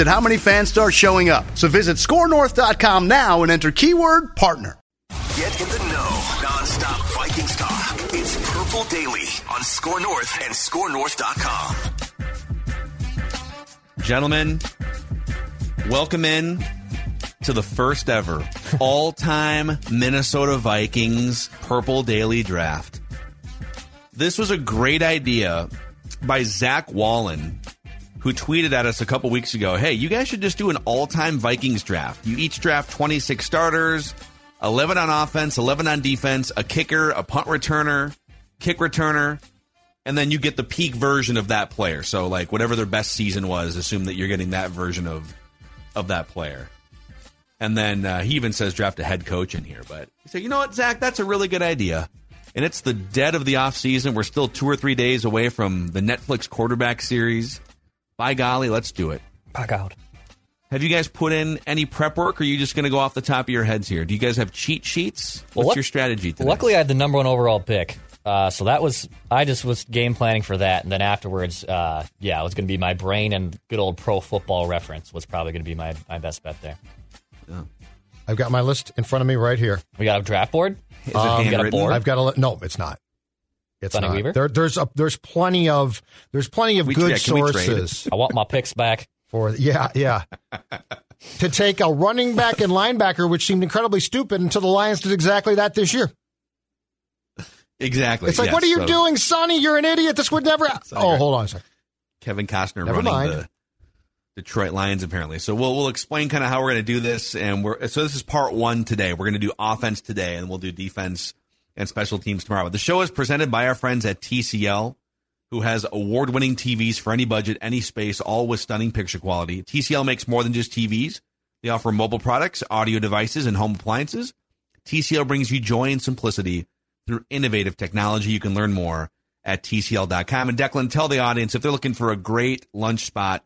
at how many fans start showing up. So visit scorenorth.com now and enter keyword partner. Get in the know. Non-stop Vikings talk. It's Purple Daily on Score North and ScoreNorth.com. Gentlemen, welcome in to the first ever all-time Minnesota Vikings Purple Daily Draft. This was a great idea by Zach Wallen, who tweeted at us a couple weeks ago, "Hey, you guys should just do an all-time Vikings draft. You each draft 26 starters, 11 on offense, 11 on defense, a kicker, a punt returner, kick returner, and then you get the peak version of that player. So like whatever their best season was, assume that you're getting that version of of that player. And then uh, he even says draft a head coach in here. But he said, you know what, Zach, that's a really good idea. And it's the dead of the offseason. We're still two or three days away from the Netflix quarterback series. By golly, let's do it. Back out. Have you guys put in any prep work, or are you just going to go off the top of your heads here? Do you guys have cheat sheets? What's Well, luck- your strategy today? Luckily, I had the number one overall pick. Uh, so that was I just was game planning for that, and then afterwards, uh, yeah, it was going to be my brain and good old pro football reference was probably going to be my, my best bet there. I've got my list in front of me right here. We got a draft board. Is it we got a handwritten? board. I've got a li- no. It's not. It's Sonny not. Weaver? There, there's a, there's plenty of there's plenty of We- good yeah, can we trade? sources I want my picks back. for yeah yeah to take a running back and linebacker, which seemed incredibly stupid until the Lions did exactly that this year. Exactly. It's like, yes. what are you So doing, Sonny? You're an idiot. This would never. Oh, hold on a second. Kevin Costner Never running mind. the Detroit Lions, apparently. So we'll we'll explain kind of how we're going to do this, and we're so this is part one today. We're going to do offense today, and we'll do defense and special teams tomorrow. The show is presented by our friends at TCL, who has award-winning TVs for any budget, any space, all with stunning picture quality. TCL makes more than just TVs; they offer mobile products, audio devices, and home appliances. TCL brings you joy and simplicity through innovative technology. You can learn more at TCL.com. And Declan, tell the audience if they're looking for a great lunch spot,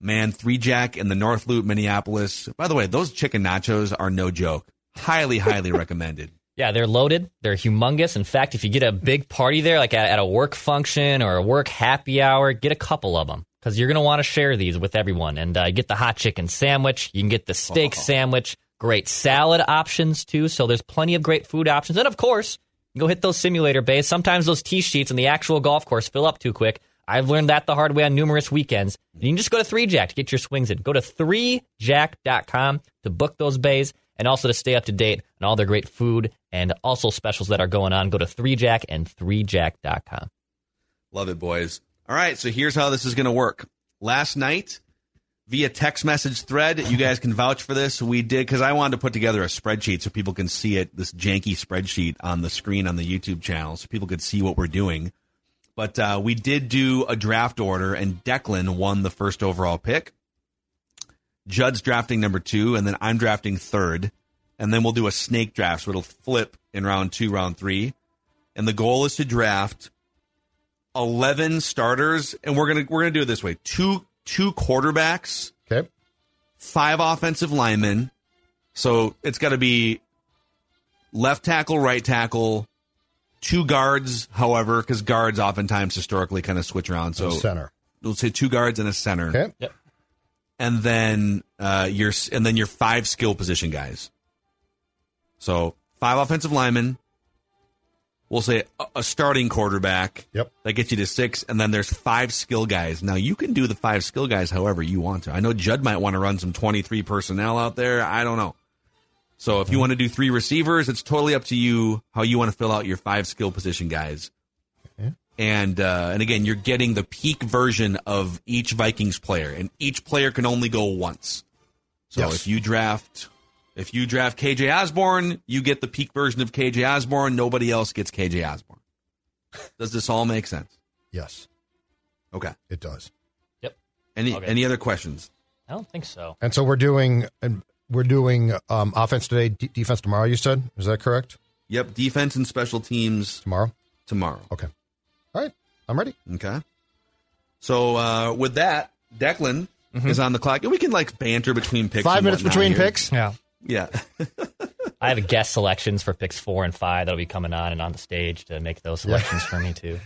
man, Three Jack in the North Loop, Minneapolis. By the way, those chicken nachos are no joke. Highly, highly recommended. Yeah, they're loaded. They're humongous. In fact, if you get a big party there, like at, at a work function or a work happy hour, get a couple of them because you're going to want to share these with everyone. And uh, get the hot chicken sandwich. You can get the steak sandwich. Great salad options too. So there's plenty of great food options. And of course, go hit those simulator bays. Sometimes those tee sheets in the actual golf course fill up too quick. I've learned that the hard way on numerous weekends. You can just go to 3Jack to get your swings in. Go to 3jack.com to book those bays and also to stay up to date on all their great food and also specials that are going on. Go to 3Jack and 3jack.com. Love it, boys. All right, so here's how this is going to work. Last night, via text message thread, you guys can vouch for this. We did because I wanted to put together a spreadsheet so people can see it, this janky spreadsheet on the screen on the YouTube channel, so people could see what we're doing. But uh, we did do a draft order, and Declan won the first overall pick. Judd's drafting number two, and then I'm drafting third. And then we'll do a snake draft, so it'll flip in round two, round three. And the goal is to draft 11 starters, and we're gonna we're gonna do it this way: two two quarterbacks, Okay. five offensive linemen. So it's got to be left tackle, right tackle, two guards. However, because guards oftentimes historically kind of switch around. So center. we'll say two guards and a center, Okay. Yep. and then uh, your and then your five skill position guys. So five offensive linemen. We'll say a, a starting quarterback. Yep. That gets you to six, and then there's five skill guys. Now you can do the five skill guys however you want to. I know Judd might want to run some 23 personnel out there. I don't know. So if you want to do three receivers, it's totally up to you how you want to fill out your five skill position guys. And uh, and again, you're getting the peak version of each Vikings player, and each player can only go once. So Yes. if you draft if you draft KJ Osborne, you get the peak version of KJ Osborne. Nobody else gets KJ Osborne. Does this all make sense? Yes, Okay. it does. Yep. Any Okay. any other questions? I don't think so. And so we're doing and we're doing um, offense today, d- defense tomorrow. You said is that correct? Yep, defense and special teams Tomorrow. tomorrow. Okay. All right. I'm ready. Okay. So uh, with that, Declan is on the clock, and we can like banter between picks. Five and minutes between here. picks. Yeah. Yeah. I have guest selections for picks four and five that'll be coming on and on the stage to make those selections for me too.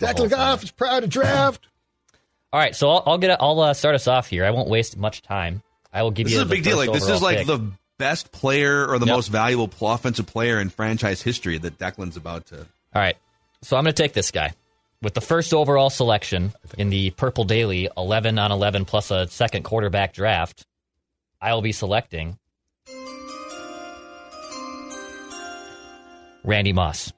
A thing. Goff is proud to draft. All right, so I'll, I'll get. I'll uh, start us off here. I won't waste much time. I will give this you This is a big deal. Like this is like pick. the best player or the Yep. most valuable offensive player in franchise history that Declan's about to. All right. So I'm going to take this guy with the first overall selection in the Purple Daily 11 on 11 plus a second quarterback draft. I will be selecting Randy Moss.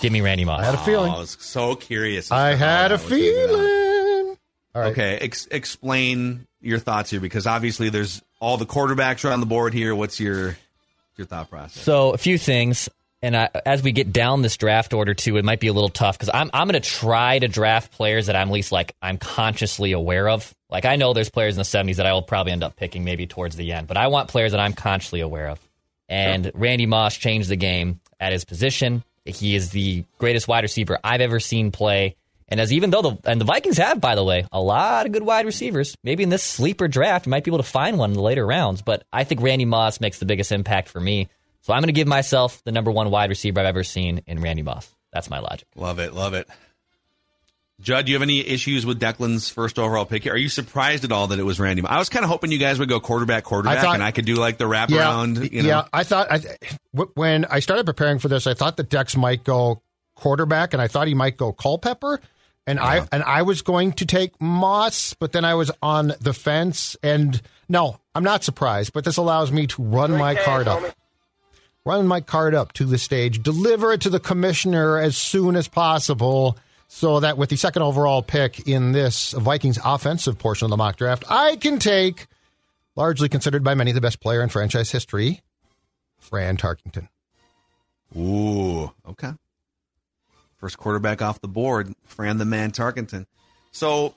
Give me Randy Moss. I had a feeling. Oh, I was so curious. I had a that was gonna go down. feeling. All right. Okay, ex- explain your thoughts here because obviously there's all the quarterbacks are on the board here. What's your your thought process? So a few things, and I, as we get down this draft order too, it might be a little tough because I'm I'm going to try to draft players that I'm at least like I'm consciously aware of. Like I know there's players in the 70s that I will probably end up picking maybe towards the end, but I want players that I'm consciously aware of. And Randy Moss changed the game at his position. He is the greatest wide receiver I've ever seen play. And as even though the and the Vikings have, by the way, a lot of good wide receivers, maybe in this sleeper draft, you might be able to find one in the later rounds. But I think Randy Moss makes the biggest impact for me. So I'm going to give myself the number one wide receiver I've ever seen in Randy Moss. That's my logic. Love it, love it. Judd, do you have any issues with Declan's first overall pick here? Are you surprised at all that it was Randy? I was kind of hoping you guys would go quarterback, quarterback, thought- and I could do like the wraparound. you know? yeah. I thought I, w- when I started preparing for this, I thought that Dex might go quarterback, and I thought he might go Culpepper, and I and I was going to take Moss, but then I was on the fence, and no, I'm not surprised. But this allows me to run my card up, run my card up to the stage, deliver it to the commissioner as soon as possible. So that with the second overall pick in this Vikings offensive portion of the mock draft, I can take largely considered by many the best player in franchise history, Fran Tarkenton. Ooh, okay. First quarterback off the board, Fran the Man Tarkenton. So,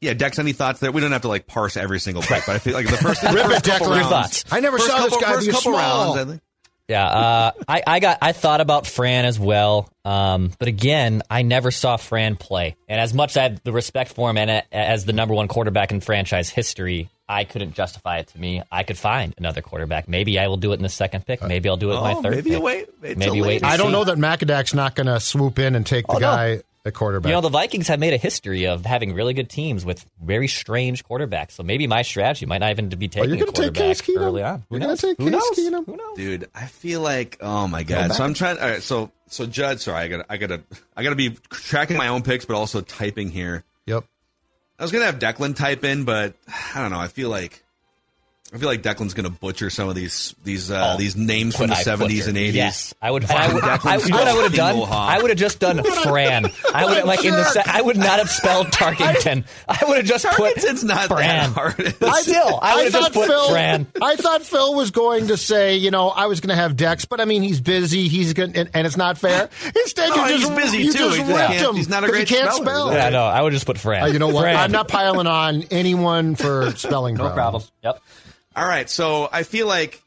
yeah, Dex, any thoughts there? We don't have to like parse every single pick, but I feel like the first, the Rip first couple Declan. rounds, I never first saw couple, this guy first be couple small. rounds. I think. Yeah, uh, I, I got I thought about Fran as well, um, but again, I never saw Fran play. And as much as I have the respect for him and a- as the number one quarterback in franchise history, I couldn't justify it to me. I could find another quarterback. Maybe I will do it in the second pick. Maybe I'll do it in my Oh, third. maybe pick. wait. Wait Maybe wait. I don't know that Macadac's not going to swoop in and take the Oh, no. Guy at quarterback. You know, the Vikings have made a history of having really good teams with very strange quarterbacks. So maybe my strategy might not even be Are taking you a going to take quarterback Case early on. Who You're going knows? to take Who Case knows? Keenum? Who knows? dude i feel like oh my god so i'm trying all right so so judd sorry i gotta i gotta i gotta be tracking my own picks but also typing here Yep. i was gonna have declan type in but i don't know i feel like I feel like Declan's going to butcher some of these these uh, Oh, these names from the seventies and eighties. Yes, I would. I would. Declan I, you know what I would have done? I would have just done Fran. I would have like in the. Se- I would not have spelled Tarkenton. I would have just put Tarkenton's not Fran. that hard. But still, I would have just put Phil, Fran. I thought Phil was going to say, you know, I was going to have Dex, but I mean, he's busy. He's going, and, and it's not fair. Instead, No, you he's just busy, you too. just He just ripped him. he's not a 'cause great he can't speller. spell. Yeah, no, I would just put Fran. Uh, you know what? Fran. I'm not piling on anyone for spelling No problem. Yep. All right, so I feel like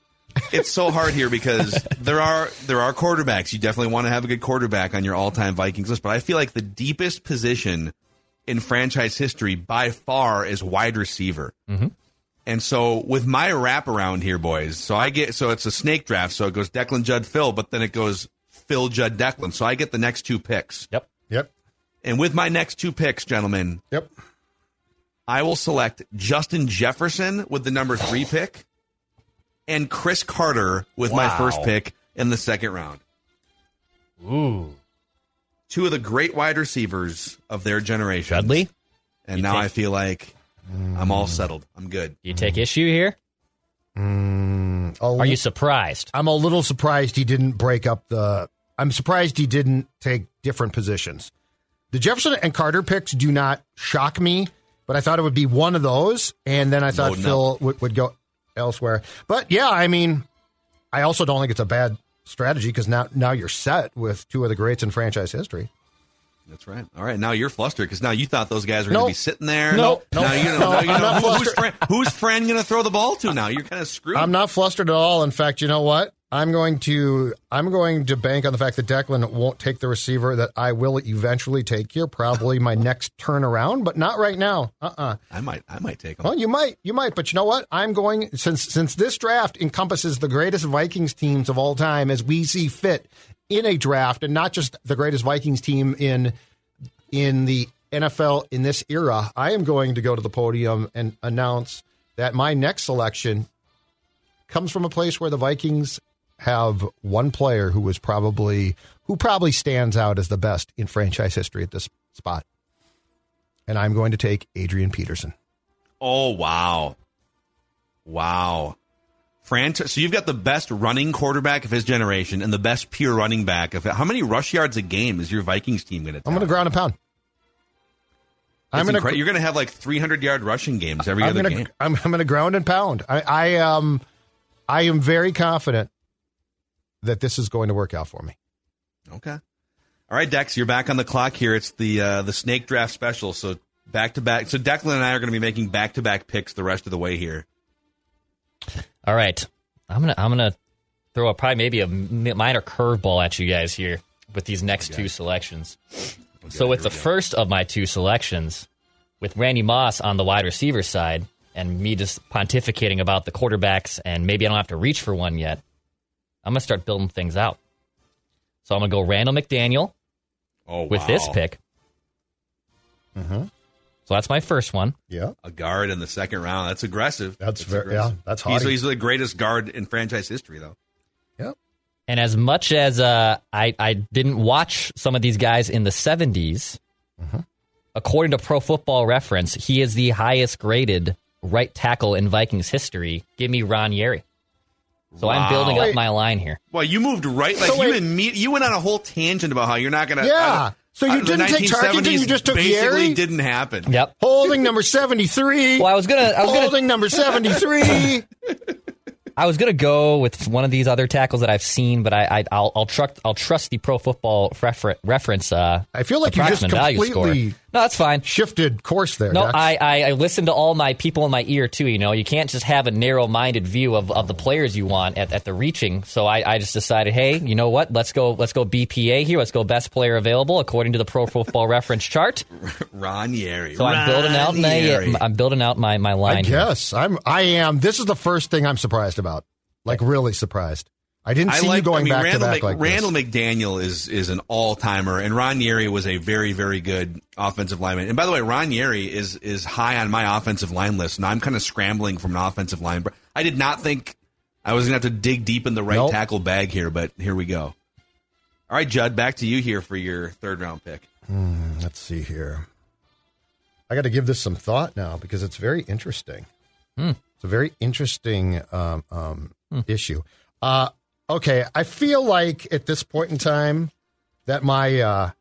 it's so hard here because there are there are quarterbacks. You definitely want to have a good quarterback on your all time Vikings list, but I feel like the deepest position in franchise history by far is wide receiver. Mm-hmm. And so with my wraparound here, boys, so I get so it's a snake draft, so it goes Declan, Judd, Phil, but then it goes Phil, Judd, Declan. So I get the next two picks. Yep. Yep. And with my next two picks, gentlemen, Yep. I will select Justin Jefferson with the number three pick and Cris Carter with my first pick in the second round. Ooh. Two of the great wide receivers of their generation. Dudley, And You now take- I feel like I'm all settled. I'm good. you take issue here? Mm, a Are you surprised? I'm a little surprised he didn't break up the. I'm surprised he didn't take different positions. The Jefferson and Carter picks do not shock me, but I thought it would be one of those, and then I thought Loading Phil would, would go elsewhere. But yeah, I mean, I also don't think it's a bad strategy because now now you're set with two of the greats in franchise history. That's right. All right, now you're flustered because now you thought those guys were going to be sitting there. Nope. Now Nope. you know, No, now you know who- who's. Fran, who's Fran going to throw the ball to now? You're kind of screwed. I'm not flustered at all. In fact, you know what? I'm going to I'm going to bank on the fact that Declan won't take the receiver that I will eventually take here, probably my next turnaround, but not right now. Uh-uh. I might. I might take him. Well, you might, you might, but you know what? I'm going since since this draft encompasses the greatest Vikings teams of all time as we see fit in a draft, and not just the greatest Vikings team in in the NFL in this era. I am going to go to the podium and announce that my next selection comes from a place where the Vikings have one player who was probably who probably stands out as the best in franchise history at this spot. And I'm going to take Adrian Peterson. Oh wow, wow. Fran, so you've got the best running quarterback of his generation and the best pure running back of it. how many rush yards a game is your Vikings team going to? Take? I'm going to ground and pound. I'm to You're going to have like 300 yard rushing games every I'm other going game. I'm, I'm going to ground and pound. I, I um I am very confident that this is going to work out for me. Okay. All right, Dex, you're back on the clock here. It's the uh, the snake draft special. So back to back. So Declan and I are going to be making back to back picks the rest of the way here. All right, I'm gonna I'm gonna throw a probably maybe a minor curveball at you guys here with these next two selections. so with the first of my two selections, with Randy Moss on the wide receiver side, and me just pontificating about the quarterbacks, and maybe I don't have to reach for one yet. I'm gonna start building things out. So I'm gonna go Randall McDaniel Oh, with wow. this pick. Mm-hmm. So that's my first one. Yeah, a guard in the second round. That's aggressive. That's very- yeah, that's He's, haughty. he's the greatest guard in franchise history, though. Yep. And as much as uh, I, I didn't watch some of these guys in the 70s, according to Pro Football Reference, he is the highest graded right tackle in Vikings history. Give me Ron Yary. So I'm Wow. building up my line here. Well, you moved right. Like So you wait- imme- you went on a whole tangent about how you're not going to. Yeah. So you didn't take Tarkenton, you just took basically Yary? didn't happen. Yep. holding number seventy three. Well, I was gonna, I was gonna, holding number seventy three. I was gonna go with one of these other tackles that I've seen, but I, I I'll, I'll trust, I'll trust the Pro Football refer- reference. Uh, I feel like you just approximate value score. completely No, that's fine. shifted course there. No, I, I, I listen to all my people in my ear too. You know, you can't just have a narrow-minded view of, of the players you want at, at the reaching. So I, I just decided, hey, you know what? Let's go. Let's go BPA here. Let's go best player available according to the Pro Football Reference chart. Ron Yary. So I'm building out my Yary. Uh, I'm building out my my I line. here. guess I'm. I am. This is the first thing I'm surprised about. Like really surprised. I didn't see I like you going I mean, back Randall, to back Mc- like Randall this. McDaniel is is an all timer, and Ron Yary was a very very good offensive lineman. And by the way, Ron Yary is is high on my offensive line list, and I'm kind of scrambling from an offensive line. I did not think I was going to have to dig deep in the right Nope. tackle bag here, but here we go. All right, Judd, back to you here for your third round pick. Let's see here. I got to give this some thought now because it's very interesting. It's a very interesting um, um, issue. Uh, okay, I feel like at this point in time that my uh,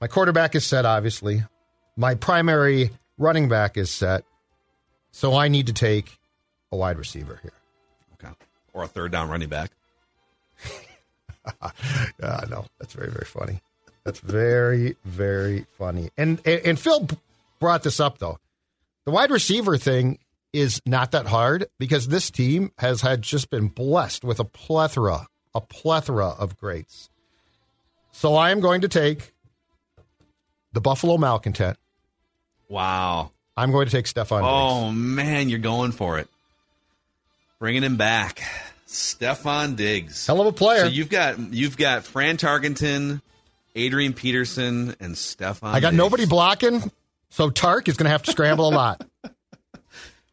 my quarterback is set. Obviously, my primary running back is set. So I need to take a wide receiver here. Okay, or a third down running back. Yeah, no, that's very, very funny. That's very, very funny. And, and and Phil brought this up though. The wide receiver thing is not that hard because this team has had just been blessed with a plethora, a plethora of greats. So I am going to take the Buffalo Malcontent. Wow. I'm going to take Stefon. Diggs. Oh man, you're going for it. Bringing him back, Stefon Diggs. Hell of a player. So you've got you've got Fran Tarkenton, Adrian Peterson, and Stefon. I got Diggs. nobody blocking, so Tark is going to have to scramble a lot.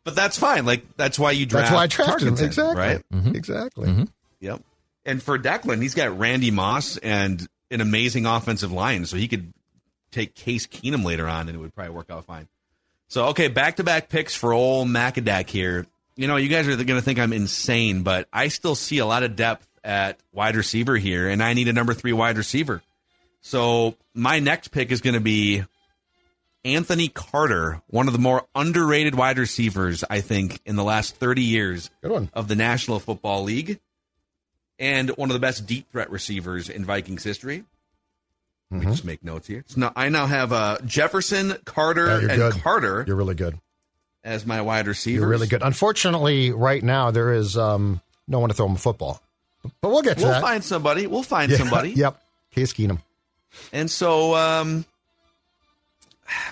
but that's fine. Like that's why you draft. That's why I drafted him. Exactly. Right. Exactly. Mm-hmm. Mm-hmm. Yep. And for Declan, he's got Randy Moss and an amazing offensive line, so he could take Case Keenum later on, and it would probably work out fine. So okay, back to back picks for old Macadac here. you know, you guys are going to think I'm insane, but I still see a lot of depth at wide receiver here, and I need a number three wide receiver. So my next pick is going to be Anthony Carter, one of the more underrated wide receivers, I think, in the last 30 years of the National Football League, and one of the best deep threat receivers in Vikings history. Let me just make notes here. So now I now have uh, Jefferson, Carter, you're and good. Carter You're really good. as my wide receivers. You're really good. Unfortunately, right now there is um, no one to throw him a football, but we'll get to that. We'll find somebody. We'll find Yeah, somebody. Yep. Case Keenum. And so, um,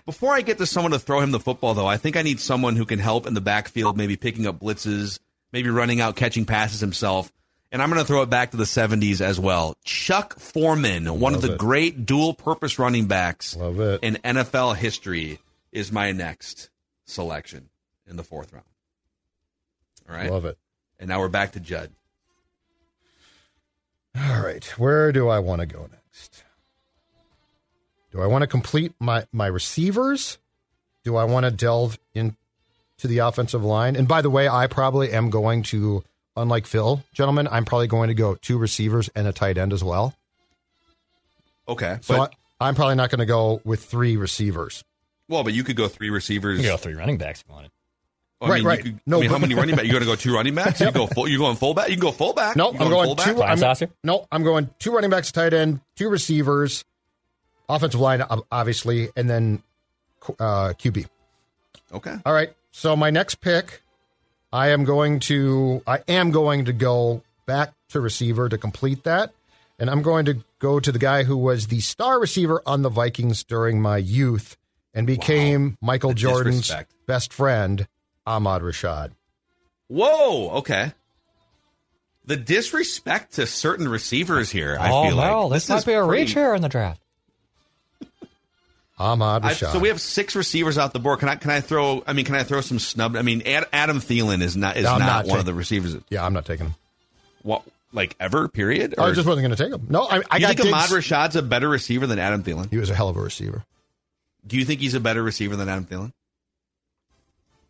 before I get to someone to throw him the football, though, I think I need someone who can help in the backfield, maybe picking up blitzes, maybe running out, catching passes himself. And I'm going to throw it back to the 70s as well. Chuck Foreman, one of the it. great dual purpose running backs Love it. in NFL history, is my next selection in the fourth round. All right. Love it. And now we're back to Judd. All right. Where do I want to go next? Do I want to complete my, my receivers? Do I want to delve into the offensive line? And by the way, I probably am going to, unlike Phil, gentlemen, I'm probably going to go two receivers and a tight end as well. Okay. So but, I, I'm probably not going to go with three receivers. well, but you could go three receivers. You can go three running backs if you wanted. I Right, mean, right. You could, No, I mean, how many running back? You got to go two running backs. You go full. You going fullback? You can go fullback. No, You I'm going fullback? two. I'm, no, I'm going two running backs, tight end, two receivers, offensive line, obviously, and then uh, QB. Okay. All right. So my next pick, I am going to I am going to go back to receiver to complete that. And I'm going to go to the guy who was the star receiver on the Vikings during my youth and became Michael The Jordan's disrespect. best friend, Ahmad Rashad. Whoa. Okay. The disrespect to certain receivers here. I oh feel no, like this, is might be a pretty- reach here in the draft. Ahmad I- so we have six receivers out the board. Can I? Can I throw? I mean, can I throw some snub? I mean, Ad, Adam Thielen is not is No, not, not one taking- of the receivers. yeah, I'm not taking him. What like ever? Period. I just wasn't going to take him. No, I, I you got think Ahmad Diggs. Rashad's a better receiver than Adam Thielen? He was a hell of a receiver. Do you think he's a better receiver than Adam Thielen?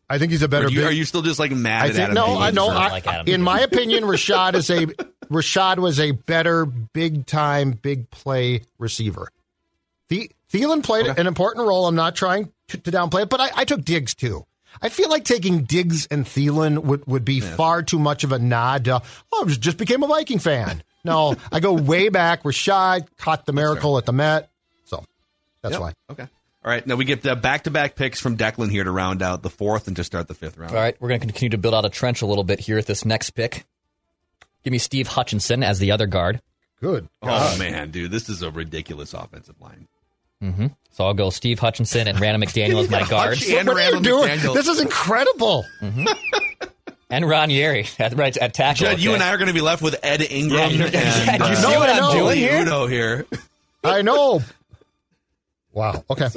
I think he's a better. Or you, big- are you still just like mad I at think Adam no, Thielen? I know. I, like in my opinion, Rashad is a Rashad was a better big time, big play receiver. The Thielen played Okay. an important role. I'm not trying to, to downplay it, but I, I took Diggs too. I feel like taking Diggs and Thielen would, would be far too much of a nod to, oh, I just became a Viking fan. No, I go way back. Rashad caught the miracle at the Met. So that's Yep. why. Okay. All right. Now we get the back to back picks from Declan here to round out the fourth and to start the fifth round. All right, we're going to continue to build out a trench a little bit here at this next pick. Give me Steve Hutchinson as the other guard. Good. Oh man, dude, this is a ridiculous offensive line. So I'll go Steve Hutchinson and Randall McDaniel as my guards. Hutch and what are you Randall doing? McDaniel. This is incredible. And Ron Yary at, right, at tackle. Judd, you and I are going to be left with Ed Ingram Yeah, you're- and yeah, do you uh, see what I I'm doing here? Udo here. I know. Wow. Okay.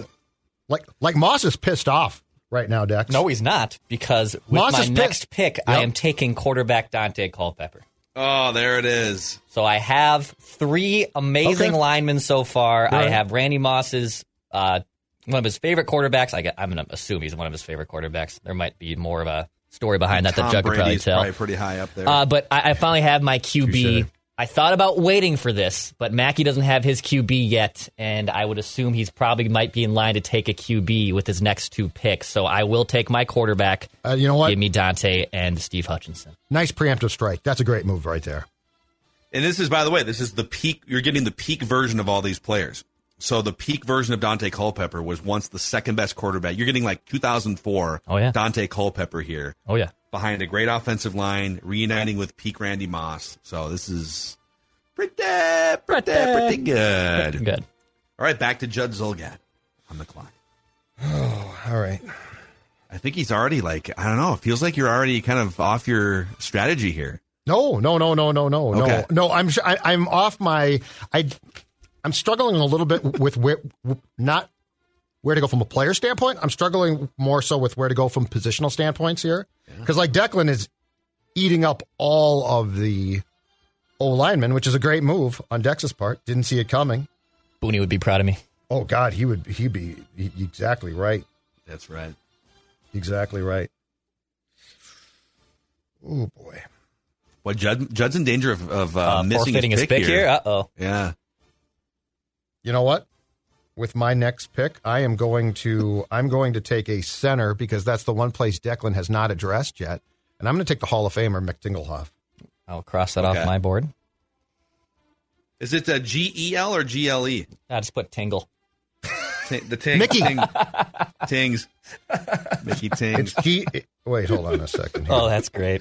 Like like Moss is pissed off right now, Dex. No, he's not, because with Moss my is next pissed. pick, I am taking quarterback Daunte Culpepper. Oh, there it is. So I have three amazing Okay. linemen so far. I have Randy Moss's uh, one of his favorite quarterbacks. I, am going to assume he's one of his favorite quarterbacks. There might be more of a story behind that Tom that Judd could probably tell. probably pretty high up there. Uh, but I, I finally have my QB. Touche. I thought about waiting for this, but Mackey doesn't have his QB yet, and I would assume he's probably might be in line to take a QB with his next two picks. So I will take my quarterback. Uh, you know what? Give me Daunte and Steve Hutchinson. Nice preemptive strike. That's a great move right there. and this is, by the way, this is the peak. You're getting the peak version of all these players. So the peak version of Daunte Culpepper was once the second best quarterback. You're getting like 2004 Oh, yeah. Daunte Culpepper here Oh yeah, behind a great offensive line, reuniting with peak Randy Moss. So this is pretty, pretty, pretty good. good. All right, back to Judd Zulgad on the clock. Oh, all right. I think he's already like I don't know. It feels like you're already kind of off your strategy here. No, no, no, no, no, no, Okay. no, no. I'm sh- I, I'm off my. I I'm struggling a little bit with where not where to go from a player standpoint. I'm struggling more so with where to go from positional standpoints here because like Declan is eating up all of the O linemen, which is a great move on Dex's part. Didn't see it coming. Booney would be proud of me. Oh God, he would he'd be he, exactly right. That's right. Exactly right. Oh boy. What Judd, Judd's in danger of, of uh, Uh, missing forfeiting his his pick here. Uh oh. Yeah. You know what? With my next pick, I am going to I'm going to take a center because that's the one place Declan has not addressed yet, and I'm going to take the Hall of Famer Mick Tingelhoff. I'll cross that Okay. off my board. Is it a G E L or G L E? I just put Tingle. T- the ting, Mickey. ting, tings, Mickey Tings. It's he. Wait, hold on a second. Here. Oh, that's great.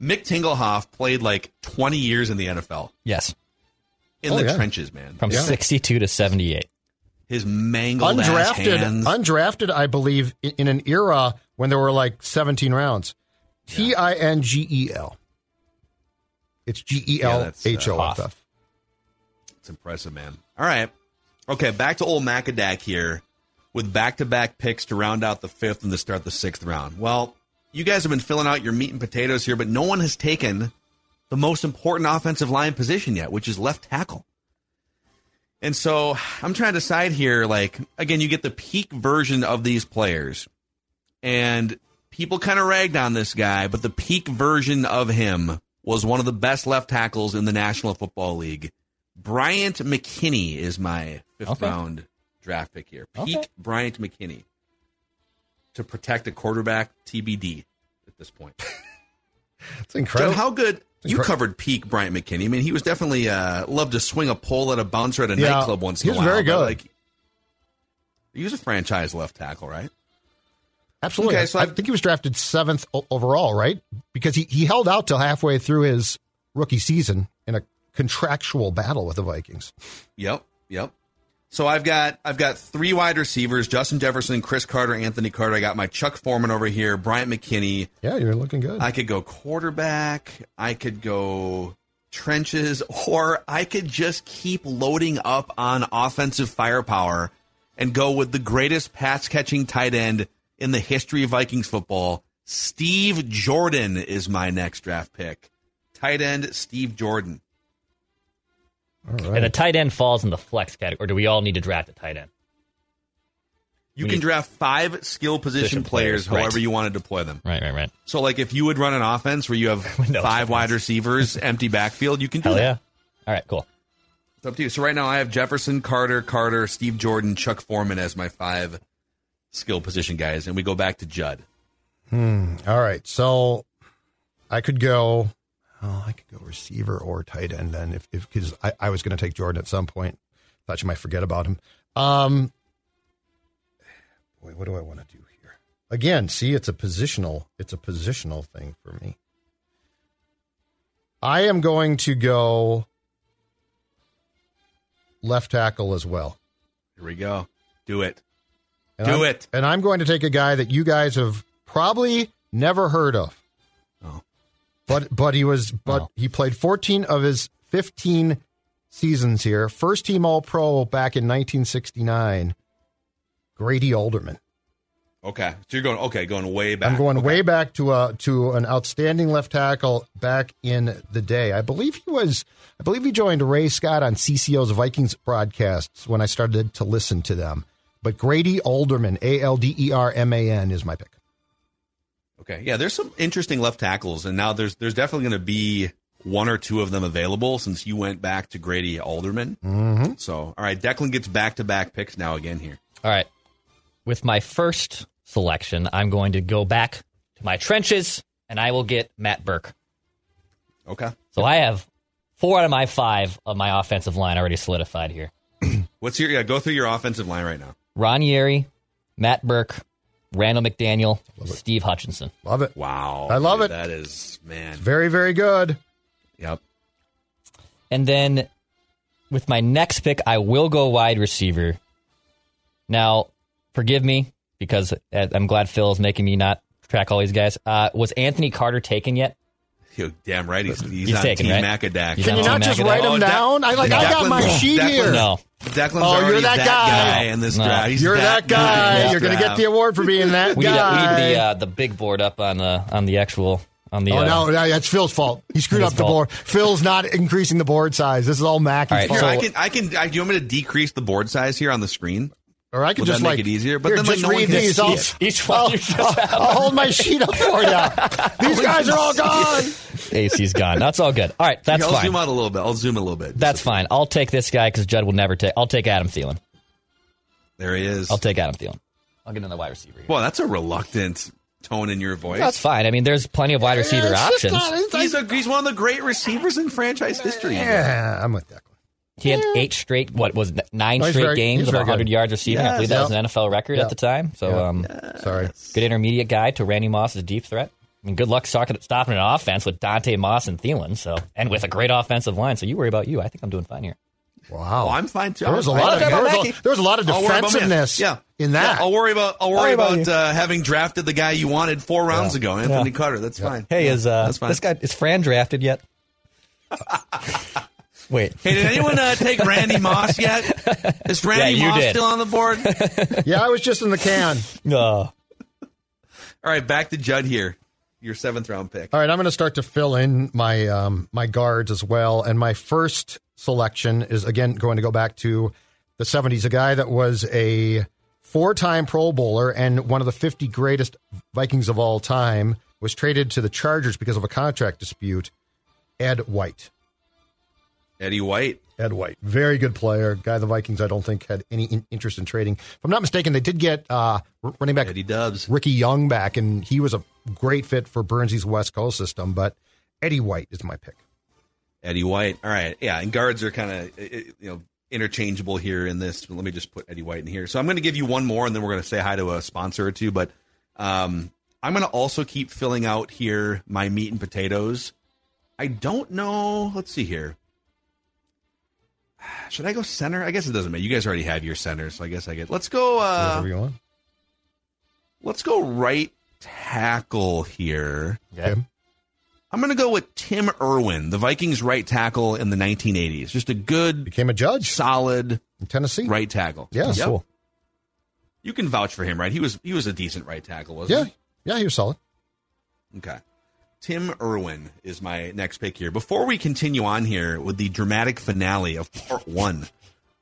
Mick Tingelhoff played like 20 years in the NFL Yes. in Oh, the yeah. trenches, man. From Yeah. 62 to 78. His mangled undrafted, hands. undrafted, I believe, in, in an era when there were like 17 rounds. T I N G E L. It's G E L H O F F. It's impressive, man. All right. Okay, back to old Macadac here with back to back picks to round out the fifth and to start the sixth round. Well, you guys have been filling out your meat and potatoes here, but no one has taken the most important offensive line position yet, which is left tackle. And so I'm trying to decide here, like, again, you get the peak version of these players. And people kind of ragged on this guy, but the peak version of him was one of the best left tackles in the National Football League. Bryant McKinnie is my fifth Okay. round draft pick here. Peak Okay. Bryant McKinnie to protect a quarterback TBD at this point. It's Judd, incredible. how good you covered peak Bryant McKinnie? I mean, he was definitely uh, loved to swing a pole at a bouncer at a Yeah, nightclub once in a while. He was very good. Like, he was a franchise left tackle, right? Absolutely. Okay, so I I've- think he was drafted seventh overall, right? Because he, he held out till halfway through his rookie season in a contractual battle with the Vikings. Yep, yep. So I've got I've got three wide receivers: Justin Jefferson, Cris Carter, Anthony Carter. I got my Chuck Foreman over here, Bryant McKinnie. Yeah, you're looking good. I could go quarterback. I could go trenches, or I could just keep loading up on offensive firepower and go with the greatest pass catching tight end in the history of Vikings football. Steve Jordan is my next draft pick. Tight end Steve Jordan. All And right. a tight end falls in the flex category. Or do we all need to draft a tight end? You We can draft five skill position Position players, players, right. however you want to deploy them. Right, right, right. So, like, if you would run an offense where you have No five offense. wide receivers, empty backfield, you can do Hell that. yeah. All right, cool. It's up to you. So right now I have Jefferson, Carter, Carter, Steve Jordan, Chuck Foreman as my five skill position guys, and we go back to Judd. Hmm. All right. So I could go. Oh, I could go receiver or tight end then, if if because I, I was going to take Jordan at some point. Thought you might forget about him. Um, boy, what do I want to do here? Again, see, it's a positional. It's a positional thing for me. I am going to go left tackle as well. Here we go. Do it. And Do I'm- it. And I'm going to take a guy that you guys have probably never heard of. But but he was but Oh. he played 14 of his 15 seasons here. First team All Pro back in 1969. Grady Alderman. Okay. So you're going okay, going way back. I'm going Okay. way back to uh to an outstanding left tackle back in the day. I believe he was I believe he joined Ray Scott on CCO's Vikings broadcasts when I started to listen to them. But Grady Alderman, A L D E R M A N is my pick. Okay. Yeah, there's some interesting left tackles, and now there's there's definitely going to be one or two of them available since you went back to Grady Alderman. Mm-hmm. So, all right, Declan gets back to back picks now again here. All right. With my first selection, I'm going to go back to my trenches and I will get Matt Birk. Okay. So I have four out of my five of my offensive line already solidified here. What's your yeah? Go through your offensive line right now. Ron Yary, Matt Burke, Randall McDaniel, Steve Hutchinson. Love it. Wow, I love dude, it. That is man. Very, very good. Yep. And then with my next pick, I will go wide receiver. Now, forgive me because uh, I'm glad Phil is making me not track all these guys. Uh, was Anthony Carter taken yet? You're damn right. He's, he's, He's on taken, Team right? Macadac. He's Can on you Team not just Macadac. write Oh, them Dec- down? I like. I got my sheet Declan- here. No. Declan's Oh, you're that that, guy. guy. in this No. draft. He's You're that guy. in You're going to get the award for being that We need, we need the uh, the big board up on the on the actual on the. Oh uh, no, no, that's Phil's fault. He screwed up the fault. board. Phil's not increasing the board size. This is all Mackey's All right, fault. Here, I can, I can. I, do you want me to decrease the board size here on the screen? Or I can Would just that make like it easier? But here, then, like, just no one read can these. see I'll, it. Each one I'll, I'll- I'll hold my sheet up for you. These guys are all gone. AC's gone. That's all good. All right, that's fine. I'll fine. zoom out a little bit. I'll zoom a little bit. That's fine. I'll take this guy because Judd will never take. I'll take Adam Thielen. There he is. I'll take Adam Thielen. I'll get another wide receiver. Here. Well, that's a reluctant tone in your voice. That's fine. I mean, there's plenty of wide receiver It's just options. not- He's, a, he's one of the great receivers in franchise history. yeah, I'm with Declan. He had eight straight, what was it, nine No, straight very- games of very 100 good. yards receiving. I believe that was an NFL record Yeah. at the time. So, Yeah. um, Sorry. good intermediate guy to Randy Moss's deep threat. I mean, good luck stopping stopping an offense with Daunte Moss and Thielen. So, and with a great offensive line. So, you worry about you. I think I'm doing fine here. Wow. Oh, I'm fine too. There was a I'm lot of there was a, there was a lot of I'll worry about me. defensiveness Yeah. in that. Yeah, I'll worry about I'll worry about about, uh, having drafted the guy you wanted four rounds ago, Anthony Carter. That's fine. Hey, Yeah, is uh, that's fine. this guy is Fran drafted yet? Wait, Hey, did anyone uh, take Randy Moss yet? Is Randy Yeah, Moss did. still on the board? yeah, I was just in the can. no. All right, back to Judd here. Your seventh round pick. All right, I'm going to start to fill in my um, my guards as well. And my first selection is again going to go back to the 70s. A guy that was a four time Pro Bowler and one of the 50 greatest Vikings of all time was traded to the Chargers because of a contract dispute. Ed White. Eddie White. Ed White, very good player. Guy the Vikings, I don't think had any in- interest in trading. If I'm not mistaken, they did get uh, running back Eddie Dubs. Ricky Young back, and he was a great fit for Burnsy's West Coast system. But Eddie White is my pick. Eddie White. All right. Yeah, and guards are kind of you know interchangeable here in this. Let me just put Eddie White in here. So I'm going to give you one more, and then we're going to say hi to a sponsor or two. But um, I'm going to also keep filling out here my meat and potatoes. I don't know. Let's see here. Should I go center? I guess it doesn't matter. You guys already have your center, so I guess I get. Let's go. Uh, Whatever you want. let's go right tackle here. Okay. I'm going to go with Tim Irwin, the Vikings right tackle in the 1980s. Just a good, Became a judge solid in Tennessee. right tackle. Yeah, Yep. Cool. You can vouch for him, right? He was he was a decent right tackle, wasn't he? Yeah, he was solid. Okay. Tim Irwin is my next pick here. Before we continue on here with the dramatic finale of part one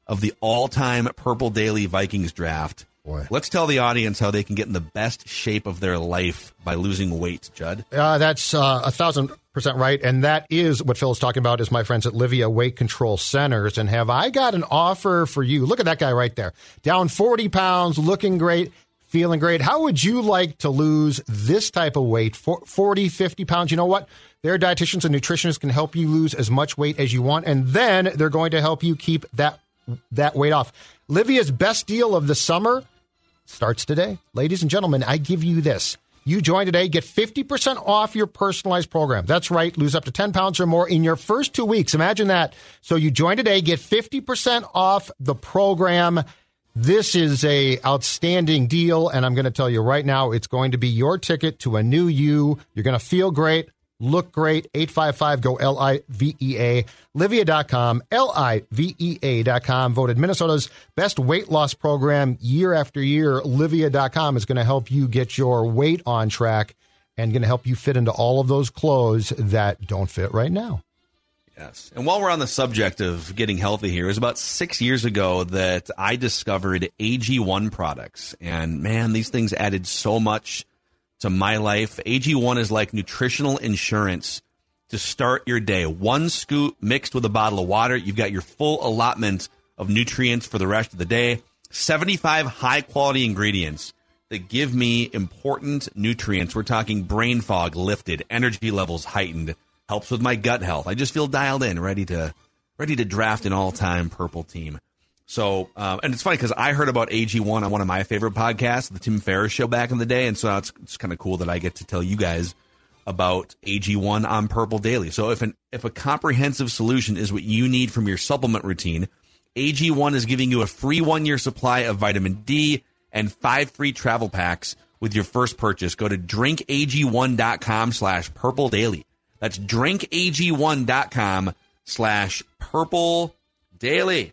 of the all-time Purple Daily Vikings draft, Boy. let's tell the audience how they can get in the best shape of their life by losing weight, Judd. Uh, that's uh, a thousand percent right, and that is what Phil is talking about. Is my friends at Livea Weight Control Centers, and have I got an offer for you? Look at that guy right there, down forty pounds, looking great, feeling great. How would you like to lose this type of weight, for 40, 50 pounds? You know what? Their dietitians and nutritionists can help you lose as much weight as you want, and then they're going to help you keep that that weight off. Livea's best deal of the summer starts today. Ladies and gentlemen, I give you this. You join today, get 50% off your personalized program. That's right, lose up to 10 pounds or more in your first two weeks. Imagine that. So you join today, get 50% off the program. This is a outstanding deal, and I'm going to tell you right now, it's going to be your ticket to a new you. You're going to feel great, look great. 855 go L I V E A. Livea.com, L I V E A.com. Voted Minnesota's best weight loss program year after year. Livea.com is going to help you get your weight on track and going to help you fit into all of those clothes that don't fit right now. Yes. And while we're on the subject of getting healthy here, it was about six years ago that I discovered AG1 products. And man, these things added so much to my life. AG1 is like nutritional insurance to start your day. One scoop mixed with a bottle of water, you've got your full allotment of nutrients for the rest of the day. 75 high quality ingredients that give me important nutrients. We're talking brain fog lifted, energy levels heightened, helps with my gut health. I just feel dialed in, ready to ready to draft an all time purple team. So, um, and it's funny because I heard about AG1 on one of my favorite podcasts, the Tim Ferriss show back in the day. And so it's, it's kind of cool that I get to tell you guys about AG1 on Purple Daily. So if an, if a comprehensive solution is what you need from your supplement routine, AG1 is giving you a free one year supply of vitamin D and five free travel packs with your first purchase. Go to drinkag1.com slash purple daily. That's drinkag1.com slash purple daily.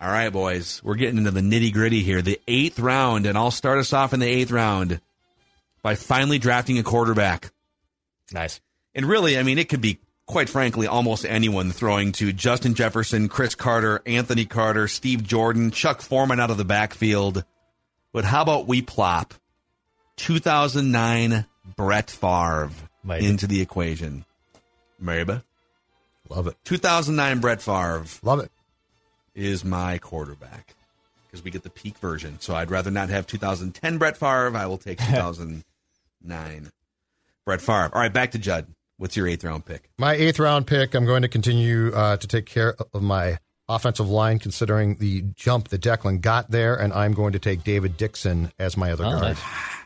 All right, boys, we're getting into the nitty gritty here. The eighth round, and I'll start us off in the eighth round by finally drafting a quarterback. Nice. And really, I mean, it could be, quite frankly, almost anyone throwing to Justin Jefferson, Cris Carter, Anthony Carter, Steve Jordan, Chuck Foreman out of the backfield. But how about we plop 2009 Brett Favre Maybe. into the equation? Maybe. Love it. 2009 Brett Favre Love it. Is my quarterback because we get the peak version. So I'd rather not have 2010 Brett Favre. I will take 2009 Brett Favre. All right, back to Judd. What's your eighth round pick? My eighth round pick, I'm going to continue uh, to take care of my offensive line, considering the jump that Declan got there, and I'm going to take David Dixon as my other Oh, guard. nice.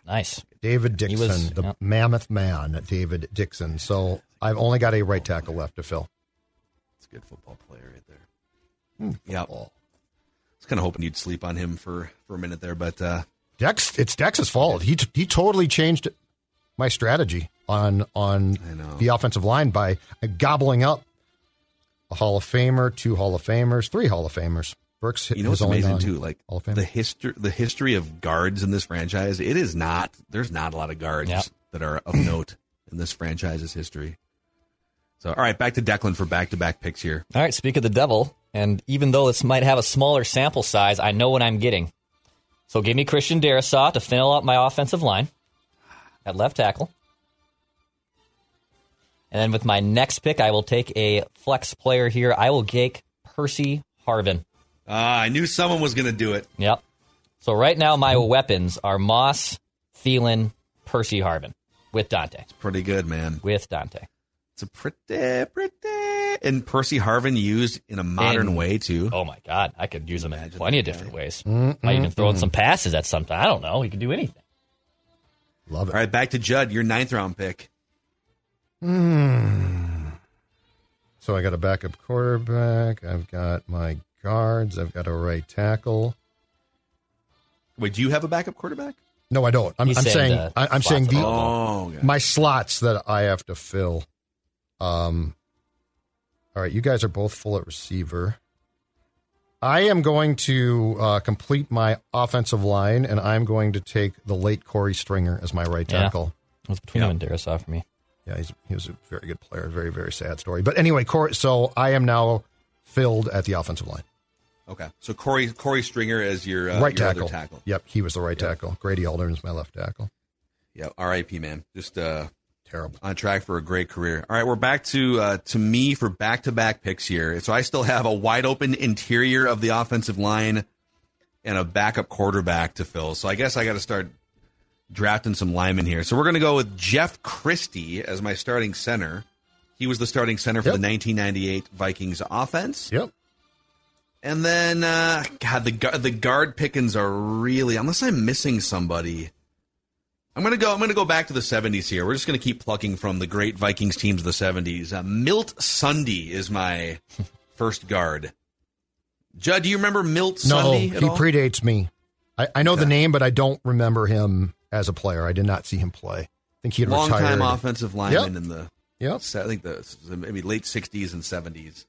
nice. David He Dixon, was- the yeah. mammoth man, David Dixon. So I've only got a right tackle left to fill. It's a good football player right there. Yeah, I Hmm, was kind of hoping you'd sleep on him for, for a minute there, but uh, Dex, it's Dex's fault. He t- he totally changed my strategy on on the offensive line by gobbling up a Hall of Famer, two Hall of Famers, three Hall of Famers. Burks you know what's amazing too? Like the history, the history of guards in this franchise. It is not. There's not a lot of guards Yep. that are of note in this franchise's history. So, all right, back to Declan for back to back picks here. All right, speak of the devil, and even though this might have a smaller sample size, I know what I'm getting. So give me Christian Darrisaw to fill out my offensive line at left tackle. And then with my next pick, I will take a flex player here. I will take Percy Harvin. Ah, I knew someone was going to do it. Yep. So right now, my weapons are Moss, Thielen, Percy Harvin with Daunte. Pretty good, man. With Daunte. It's a pretty, pretty, and Percy Harvin used in a modern And- way too. Oh my God, I could use them in Imagine plenty of that different guy. ways. Might even throw in some passes at some time. I don't know. He could do anything. Love it. All right, back to Judd, your ninth round pick. So I got a backup quarterback. I've got my guards. I've got a right tackle. Wait, do you have a backup quarterback? No, I don't. I'm, I'm saying saying I, I'm saying the. Oh, okay. my slots that I have to fill. Um, all right, you guys are both full at receiver. I am going to uh, complete my offensive line, and I'm going to take the late Corey Stringer as my right Yeah. tackle. It was between him and Darrisaw for me. Yeah, he's, he was a very good player. Very, very sad story. But anyway, Corey, so I am now filled at the offensive line. okay. So Corey Corey Stringer as your uh, right your tackle. other tackle. Yep, he was the right Yep. tackle. Grady Alderman is my left tackle. Yeah, R.I.P. Man, just uh, Terrible. on track for a great career. All right, we're back to uh, to me for back to back picks here. So I still have a wide open interior of the offensive line and a backup quarterback to fill. So I guess I got to start drafting some linemen here. So we're going to go with Jeff Christie as my starting center. He was the starting center for Yep. the 1998 Vikings offense. Yep. And then, uh, God, the the guard pickings are really unless I'm missing somebody. I'm gonna go. I'm gonna go back to the 70s here. We're just gonna keep plucking from the great Vikings teams of the 70s. Uh, Milt Sunde is my first guard. Judd, do you remember Milt Sunde? No, he all? predates me. I, I know the name, but I don't remember him as a player. I did not see him play. I think he had long retired. time offensive lineman Yep. in the Yep. I think the maybe late 60s and 70s.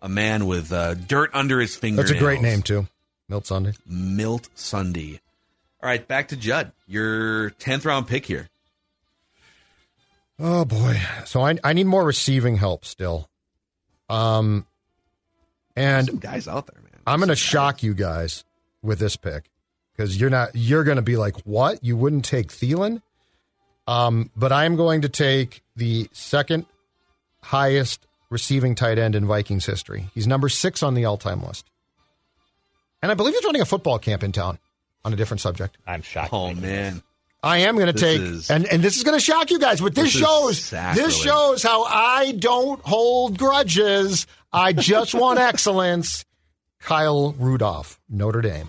A man with uh, dirt under his fingers. That's a great name too, Milt Sunde. Milt Sunde. All right, back to Judd. Your 10th round pick here. Oh boy, so I I need more receiving help still. Um, Some and guys out there, man. I'm going to shock you guys with this pick because you're not you're going to be like, what? You wouldn't take Thielen? Um, but I'm going to take the second highest receiving tight end in Vikings history. He's number six on the all-time list, and I believe he's running a football camp in town. On a different subject. I'm shocked. Oh man. I am going to take, is- and, and this is going to shock you guys, but this, This shows sacrilege. this shows how I don't hold grudges. I just want excellence. Kyle Rudolph, Notre Dame.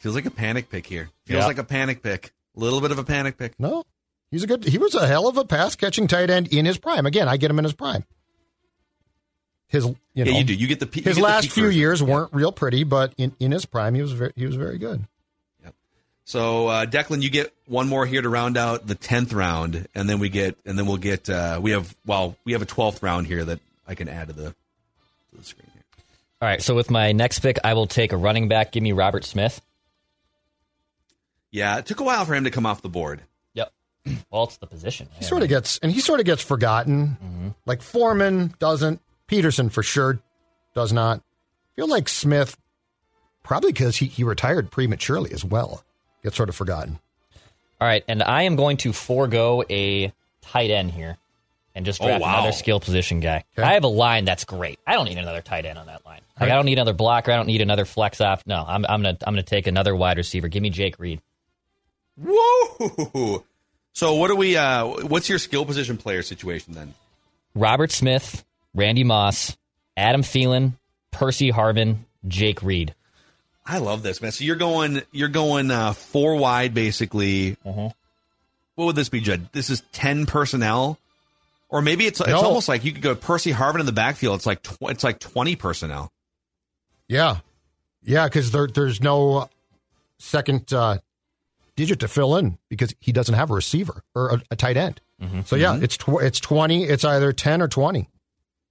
Feels like a panic pick here. Feels Yeah. like a panic pick. A little bit of a panic pick. No, he's a good. He was a hell of a pass catching tight end in his prime. Again, I get him in his prime. His, you know, yeah, you do. You get the you his get the last peak few version. years weren't real pretty, but in, in his prime, he was very, he was very good. So uh, Declan, you get one more here to round out the tenth round, and then we get, and then we'll get. Uh, we have well, we have a twelfth round here that I can add to the to the screen here. All right, so with my next pick, I will take a running back. Give me Robert Smith. Yeah, it took a while for him to come off the board. Yep. Well, it's the position. He sort of gets, and he sort of gets forgotten. Like Foreman doesn't. Peterson for sure does not. I feel like Smith, probably because he, he retired prematurely as well, gets sort of forgotten. All right, and I am going to forego a tight end here and just Oh, draft wow. another skill position guy. Okay. I have a line that's great. I don't need another tight end on that line. Like I don't need another blocker. I don't need another flex off. No, I'm, I'm gonna I'm gonna take another wide receiver. Give me Jake Reed. Whoa! So what do we? Uh, what's your skill position player situation then? Robert Smith, Randy Moss, Adam Thielen, Percy Harvin, Jake Reed. I love this man. So you're going, you're going uh, four wide basically. What would this be, Judd? This is ten personnel, or maybe it's it's No. almost like you could go Percy Harvin in the backfield. It's like tw- it's like twenty personnel. Yeah, yeah, because there, there's no second uh, digit to fill in because he doesn't have a receiver or a, a tight end. So yeah, it's tw- it's twenty. It's either ten or twenty,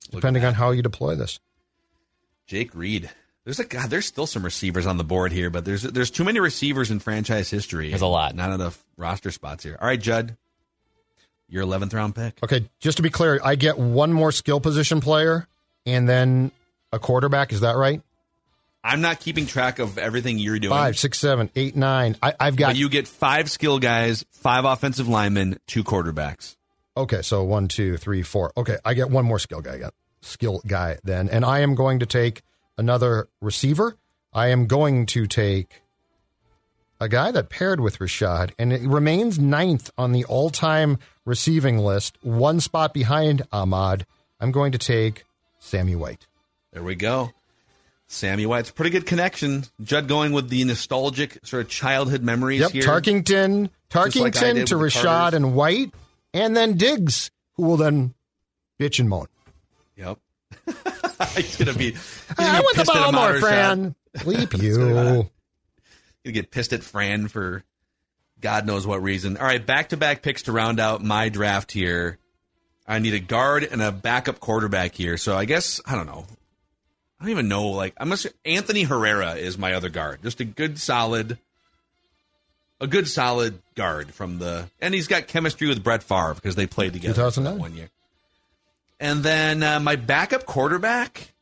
depending on how you deploy this. Jake Reed. There's a God. There's still some receivers on the board here, but there's there's too many receivers in franchise history. There's a lot. Not enough roster spots here. All right, Judd, your eleventh round pick. Okay, just to be clear, I get one more skill position player and then a quarterback. Is that right? I'm not keeping track of everything you're doing. Five, six, seven, eight, nine. I, I've got But you get five skill guys, five offensive linemen, two quarterbacks. Okay, so one, two, three, four. Okay, I get one more skill guy. Got skill guy then, and I am going to take another receiver. I am going to take a guy that paired with Rashad, and it remains ninth on the all-time receiving list, one spot behind Ahmad. I'm going to take Sammy White. There we go. Sammy White's a pretty good connection. Judd going with the nostalgic sort of childhood memories Yep, here. Tarkenton, Just like Tarkenton to Rashad Carters. and White, and then Diggs, who will then bitch and moan. Yep. He's gonna be. He's gonna I be want the pissed at ball more, Fran. Bleep gonna- you. Get pissed at Fran for God knows what reason. All right, back to back picks to round out my draft here. I need a guard and a backup quarterback here. So I guess I don't know. I don't even know. Like I'm gonna Anthony Herrera is my other guard. Just a good solid, a good solid guard from the, and he's got chemistry with Brett Favre because they played together 2009. that one year. And then uh, my backup quarterback.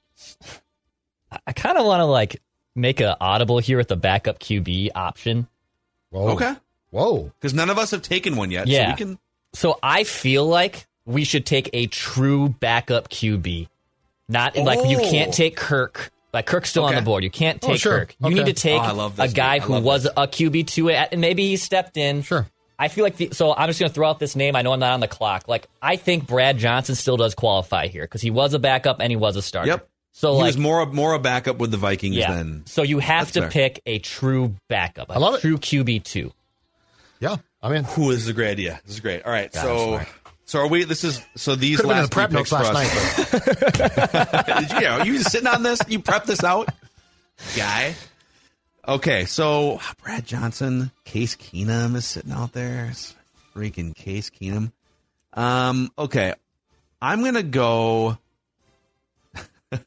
I kind of want to like make an audible here with the backup QB option. Whoa. Okay, Whoa. because none of us have taken one yet. so Yeah. we can. So I feel like we should take a true backup QB. Not like you Oh. can't take Kirk. Like Kirk's still on the board. You can't Oh, take sure. Kirk. You Okay. need to take Oh, I love a guy dude. I who love was this. a QB two, and maybe he stepped in. Sure. I feel like the, so. I'm just going to throw out this name. I know I'm not on the clock. Like I think Brad Johnson still does qualify here because he was a backup and he was a starter. Yep. So he like was more more a backup with the Vikings yeah. than So you have That's to fair. pick a true backup. A love it. True QB two. Yeah, I'm in. Ooh, this a great idea. This is great. All right, God, so so are we? This is so these Could have last prep three picks last for us- night. Did you, yeah, are you just sitting on this? You prepped this out, guy. Okay, so Brad Johnson, Case Keenum is sitting out there. It's freaking Case Keenum. Um, okay, I'm gonna go.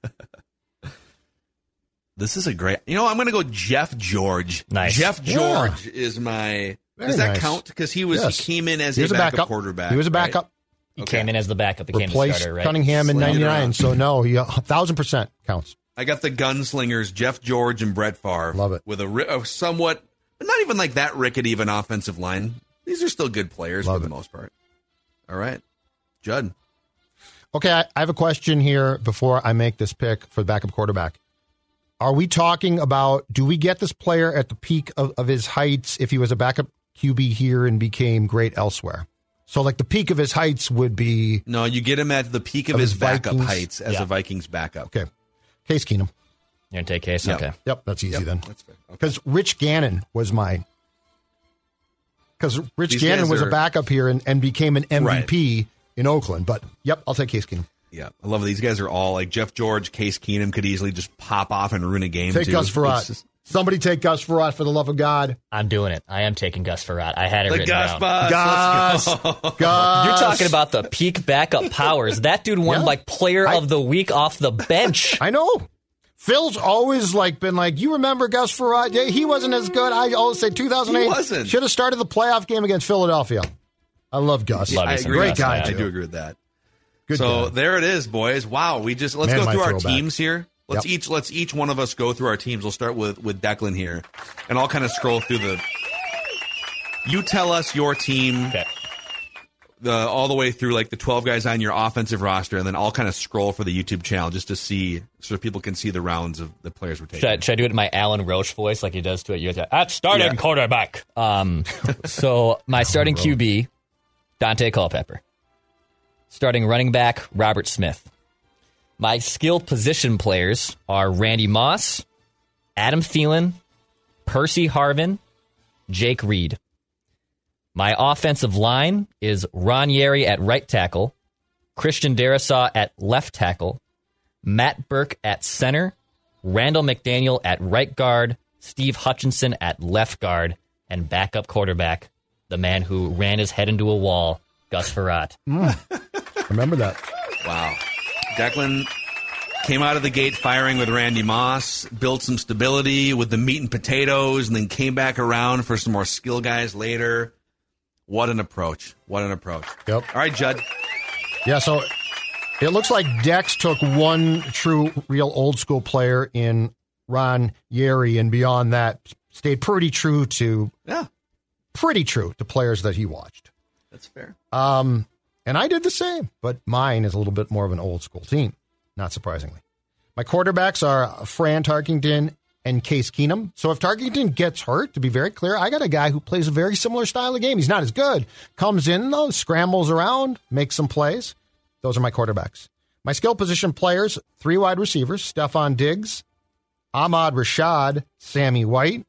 this is a great. You know, I'm gonna go Jeff George. Nice. Jeff Yeah. George is my. Very does that nice. count? Because he was Yes. he came in as He was a a backup, backup quarterback. He was a right? backup. He Okay. came in as the backup, became the Replaced starter, right? Cunningham in '99. So no, he a thousand percent counts. I got the gunslingers, Jeff George and Brett Favre. Love it. With a, a somewhat, but not even like that rickety of an offensive line. These are still good players Love for the most part. All right. Judd. Okay, I, I have a question here before I make this pick for the backup quarterback. Are we talking about do we get this player at the peak of, of his heights if he was a backup QB here and became great elsewhere? So, like the peak of his heights would be No, you get him at the peak of, Of his, his backup heights as Yeah. a Vikings backup. okay. Case Keenum. You're gonna take Case. Yeah. Okay. Yep, that's easy then. That's fair. Okay. Because Rich Gannon was my. Because Rich These Gannon was are- a backup here and, and became an MVP in Oakland. But yep, I'll take Case Keenum. Yeah, I love it. These guys are all like Jeff George, Case Keenum could easily just pop off and ruin a game. Take too. Gus It's just- Somebody take Gus Frerotte for the love of God. I'm doing it. I am taking Gus Frerotte. I had it The written Gus down. bus. Gus. Gus. You're talking about the peak backup powers. That dude won Yeah. like player I- of the week off the bench. I know. Phil's always like been like, you remember Gus Frerotte? Yeah, he wasn't as good. I always say 2008 He wasn't. should have started the playoff game against Philadelphia. I love Gus. Love I agree. Great guy, man. I do agree with that. Good so guy. there it is, boys. Wow, we just let's Man, go through our throwback. teams here. Let's Yep. each let's each one of us go through our teams. We'll start with with Declan here, and I'll kind of scroll through the. You tell us your team, Okay. the all the way through like the twelve guys on your offensive roster, and then I'll kind of scroll for the YouTube channel just to see so people can see the rounds of the players we're taking. Should I, should I do it in my Alan Roach voice like he does to it? You're at starting Yeah. quarterback. Um, so my starting QB, Daunte Culpepper. Starting running back, Robert Smith. My skill position players are Randy Moss, Adam Thielen, Percy Harvin, Jake Reed. My offensive line is Ron Yary at right tackle, Christian Darrisaw at left tackle, Matt Birk at center, Randall McDaniel at right guard, Steve Hutchinson at left guard, and backup quarterback, the man who ran his head into a wall, Gus Frerotte. Hmm. Remember that. Wow. Declan came out of the gate firing with Randy Moss, built some stability with the meat and potatoes, and then came back around for some more skill guys later. What an approach. What an approach. Yep. All right, Judd. Yeah, so it looks like Dex took one true, real old school player in Ron Yary, and beyond that, stayed pretty true to Yeah, pretty true to players that he watched. that's fair. Um, and I did the same, but mine is a little bit more of an old school team, not surprisingly. My quarterbacks are Fran Tarkenton and Case Keenum. So if Tarkenton gets hurt, to be very clear, I got a guy who plays a very similar style of game. He's not as good. Comes in though, scrambles around, makes some plays. Those are my quarterbacks. My skill position players, three wide receivers, Stefon Diggs, Ahmad Rashad, Sammy White,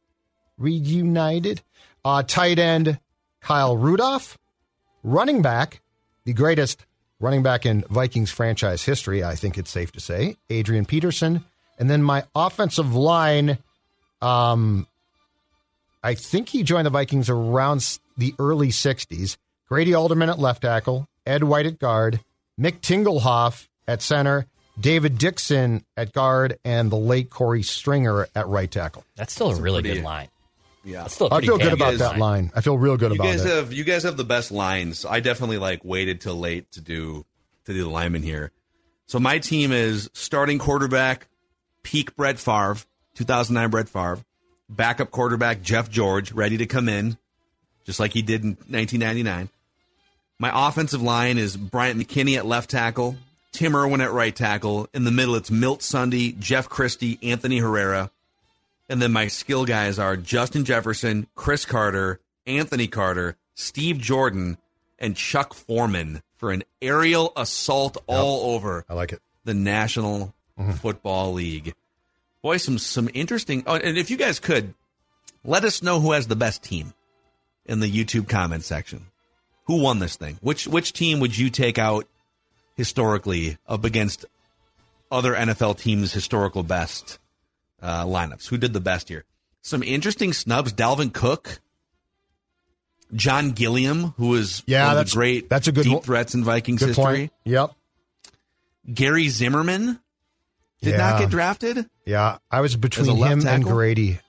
reunited. Uh, tight end, Kyle Rudolph. Running back, the greatest running back in Vikings franchise history, I think it's safe to say, Adrian Peterson. And then my offensive line, um, I think he joined the Vikings around the early 60s. Grady Alderman at left tackle, Ed White at guard, Mick Tingelhoff at center, David Dixon at guard, and the late Corey Stringer at right tackle. That's still a really pretty- good line. Yeah. That's still a I pretty feel good about guys- that line. I feel real good You about guys it. have you guys have the best lines. I definitely like waited till late to do to do the lineman here. So my team is starting quarterback, peak Brett Favre, 2009 Brett Favre, backup quarterback Jeff George, ready to come in, just like he did in 1999. My offensive line is Bryant McKinnie at left tackle, Tim Irwin at right tackle. In the middle, it's Milt Sunde, Jeff Christie, Anthony Herrera. And then my skill guys are Justin Jefferson, Cris Carter, Anthony Carter, Steve Jordan, and Chuck Foreman for an aerial assault all over I like it. the National mm-hmm. Football League. Boy, some some interesting. Oh, and if you guys could let us know who has the best team in the YouTube comment section. Who won this thing? Which which team would you take out historically up against other NFL teams' historical best uh, lineups? Who did the best here? Some interesting snubs. Dalvin Cook, John Gilliam, who was Yeah, one of that's- the great that's a good deep threats in Vikings history. point. Yep. Gary Zimmerman did not get drafted. Yeah, I was between As a left him and tackle? Grady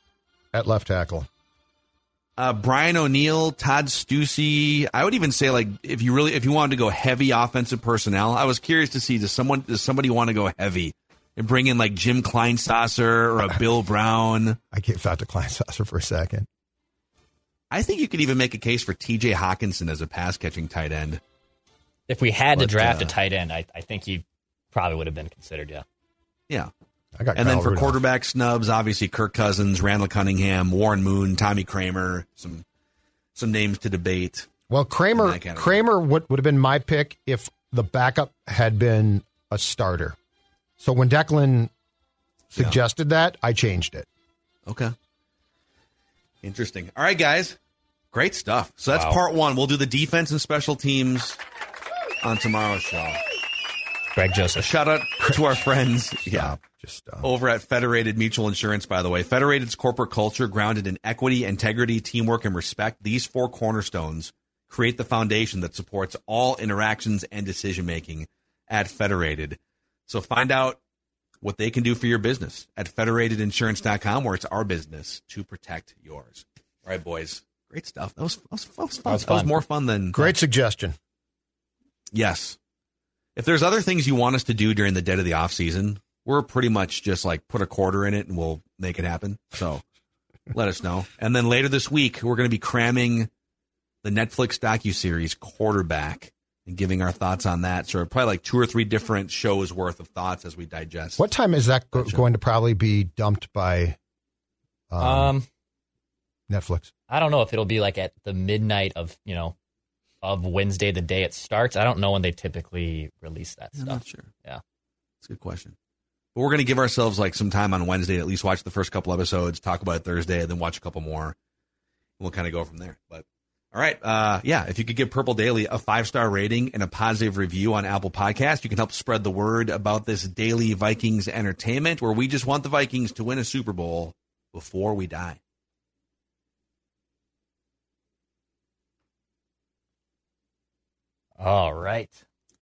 at left tackle. Uh, Brian O'Neill, Todd Steussie. I would even say like if you really if you wanted to go heavy offensive personnel, I was curious to see does someone does somebody want to go heavy and bring in like Jim Kleinsasser or a Bill Brown. I gave that to Kleinsasser for a second. I think you could even make a case for T.J. Hockenson as a pass catching tight end. If we had to draft uh, a tight end, I, I think he probably would have been considered. Yeah. Yeah, I got and then for Rudolph. quarterback snubs, obviously Kirk Cousins, Randall Cunningham, Warren Moon, Tommy Kramer. Some some names to debate. Well, Kramer. Kramer would, would have been my pick if the backup had been a starter. So when Declan suggested that. I changed it. Okay. Interesting. All right, guys. Great stuff. So that's Wow. part one. We'll do the defense and special teams on tomorrow's show. Greg A Joseph. shout out to our friends. Yeah. Just stop. over at Federated Mutual Insurance, by the way. Federated's corporate culture, grounded in equity, integrity, teamwork, and respect, these four cornerstones create the foundation that supports all interactions and decision making at Federated. So find out what they can do for your business at federatedinsurance.com, where it's our business to protect yours. All right, boys. Great stuff. That was, that was, that was fun. That was That was more fun than. Great suggestion. Yes. If there's other things you want us to do during the dead of the off season, we're pretty much just like put a quarter in it and we'll make it happen. So let us know. And then later this week, we're going to be cramming the Netflix docu series Quarterback and giving our thoughts on that. So probably like two or three different shows worth of thoughts as we digest. What time is that go- going to probably be dumped by um, Um, Netflix? I don't know if it'll be like at the midnight of you know of Wednesday, the day it starts. I don't know when they typically release that I'm stuff. not sure. Yeah. It's a good question. But we're going to give ourselves like some time on Wednesday to at least watch the first couple episodes, talk about it Thursday, and then watch a couple more. And we'll kind of go from there. But all right, uh, yeah, if you could give Purple Daily a five star rating and a positive review on Apple Podcast, you can help spread the word about this daily Vikings entertainment where we just want the Vikings to win a Super Bowl before we die. All right.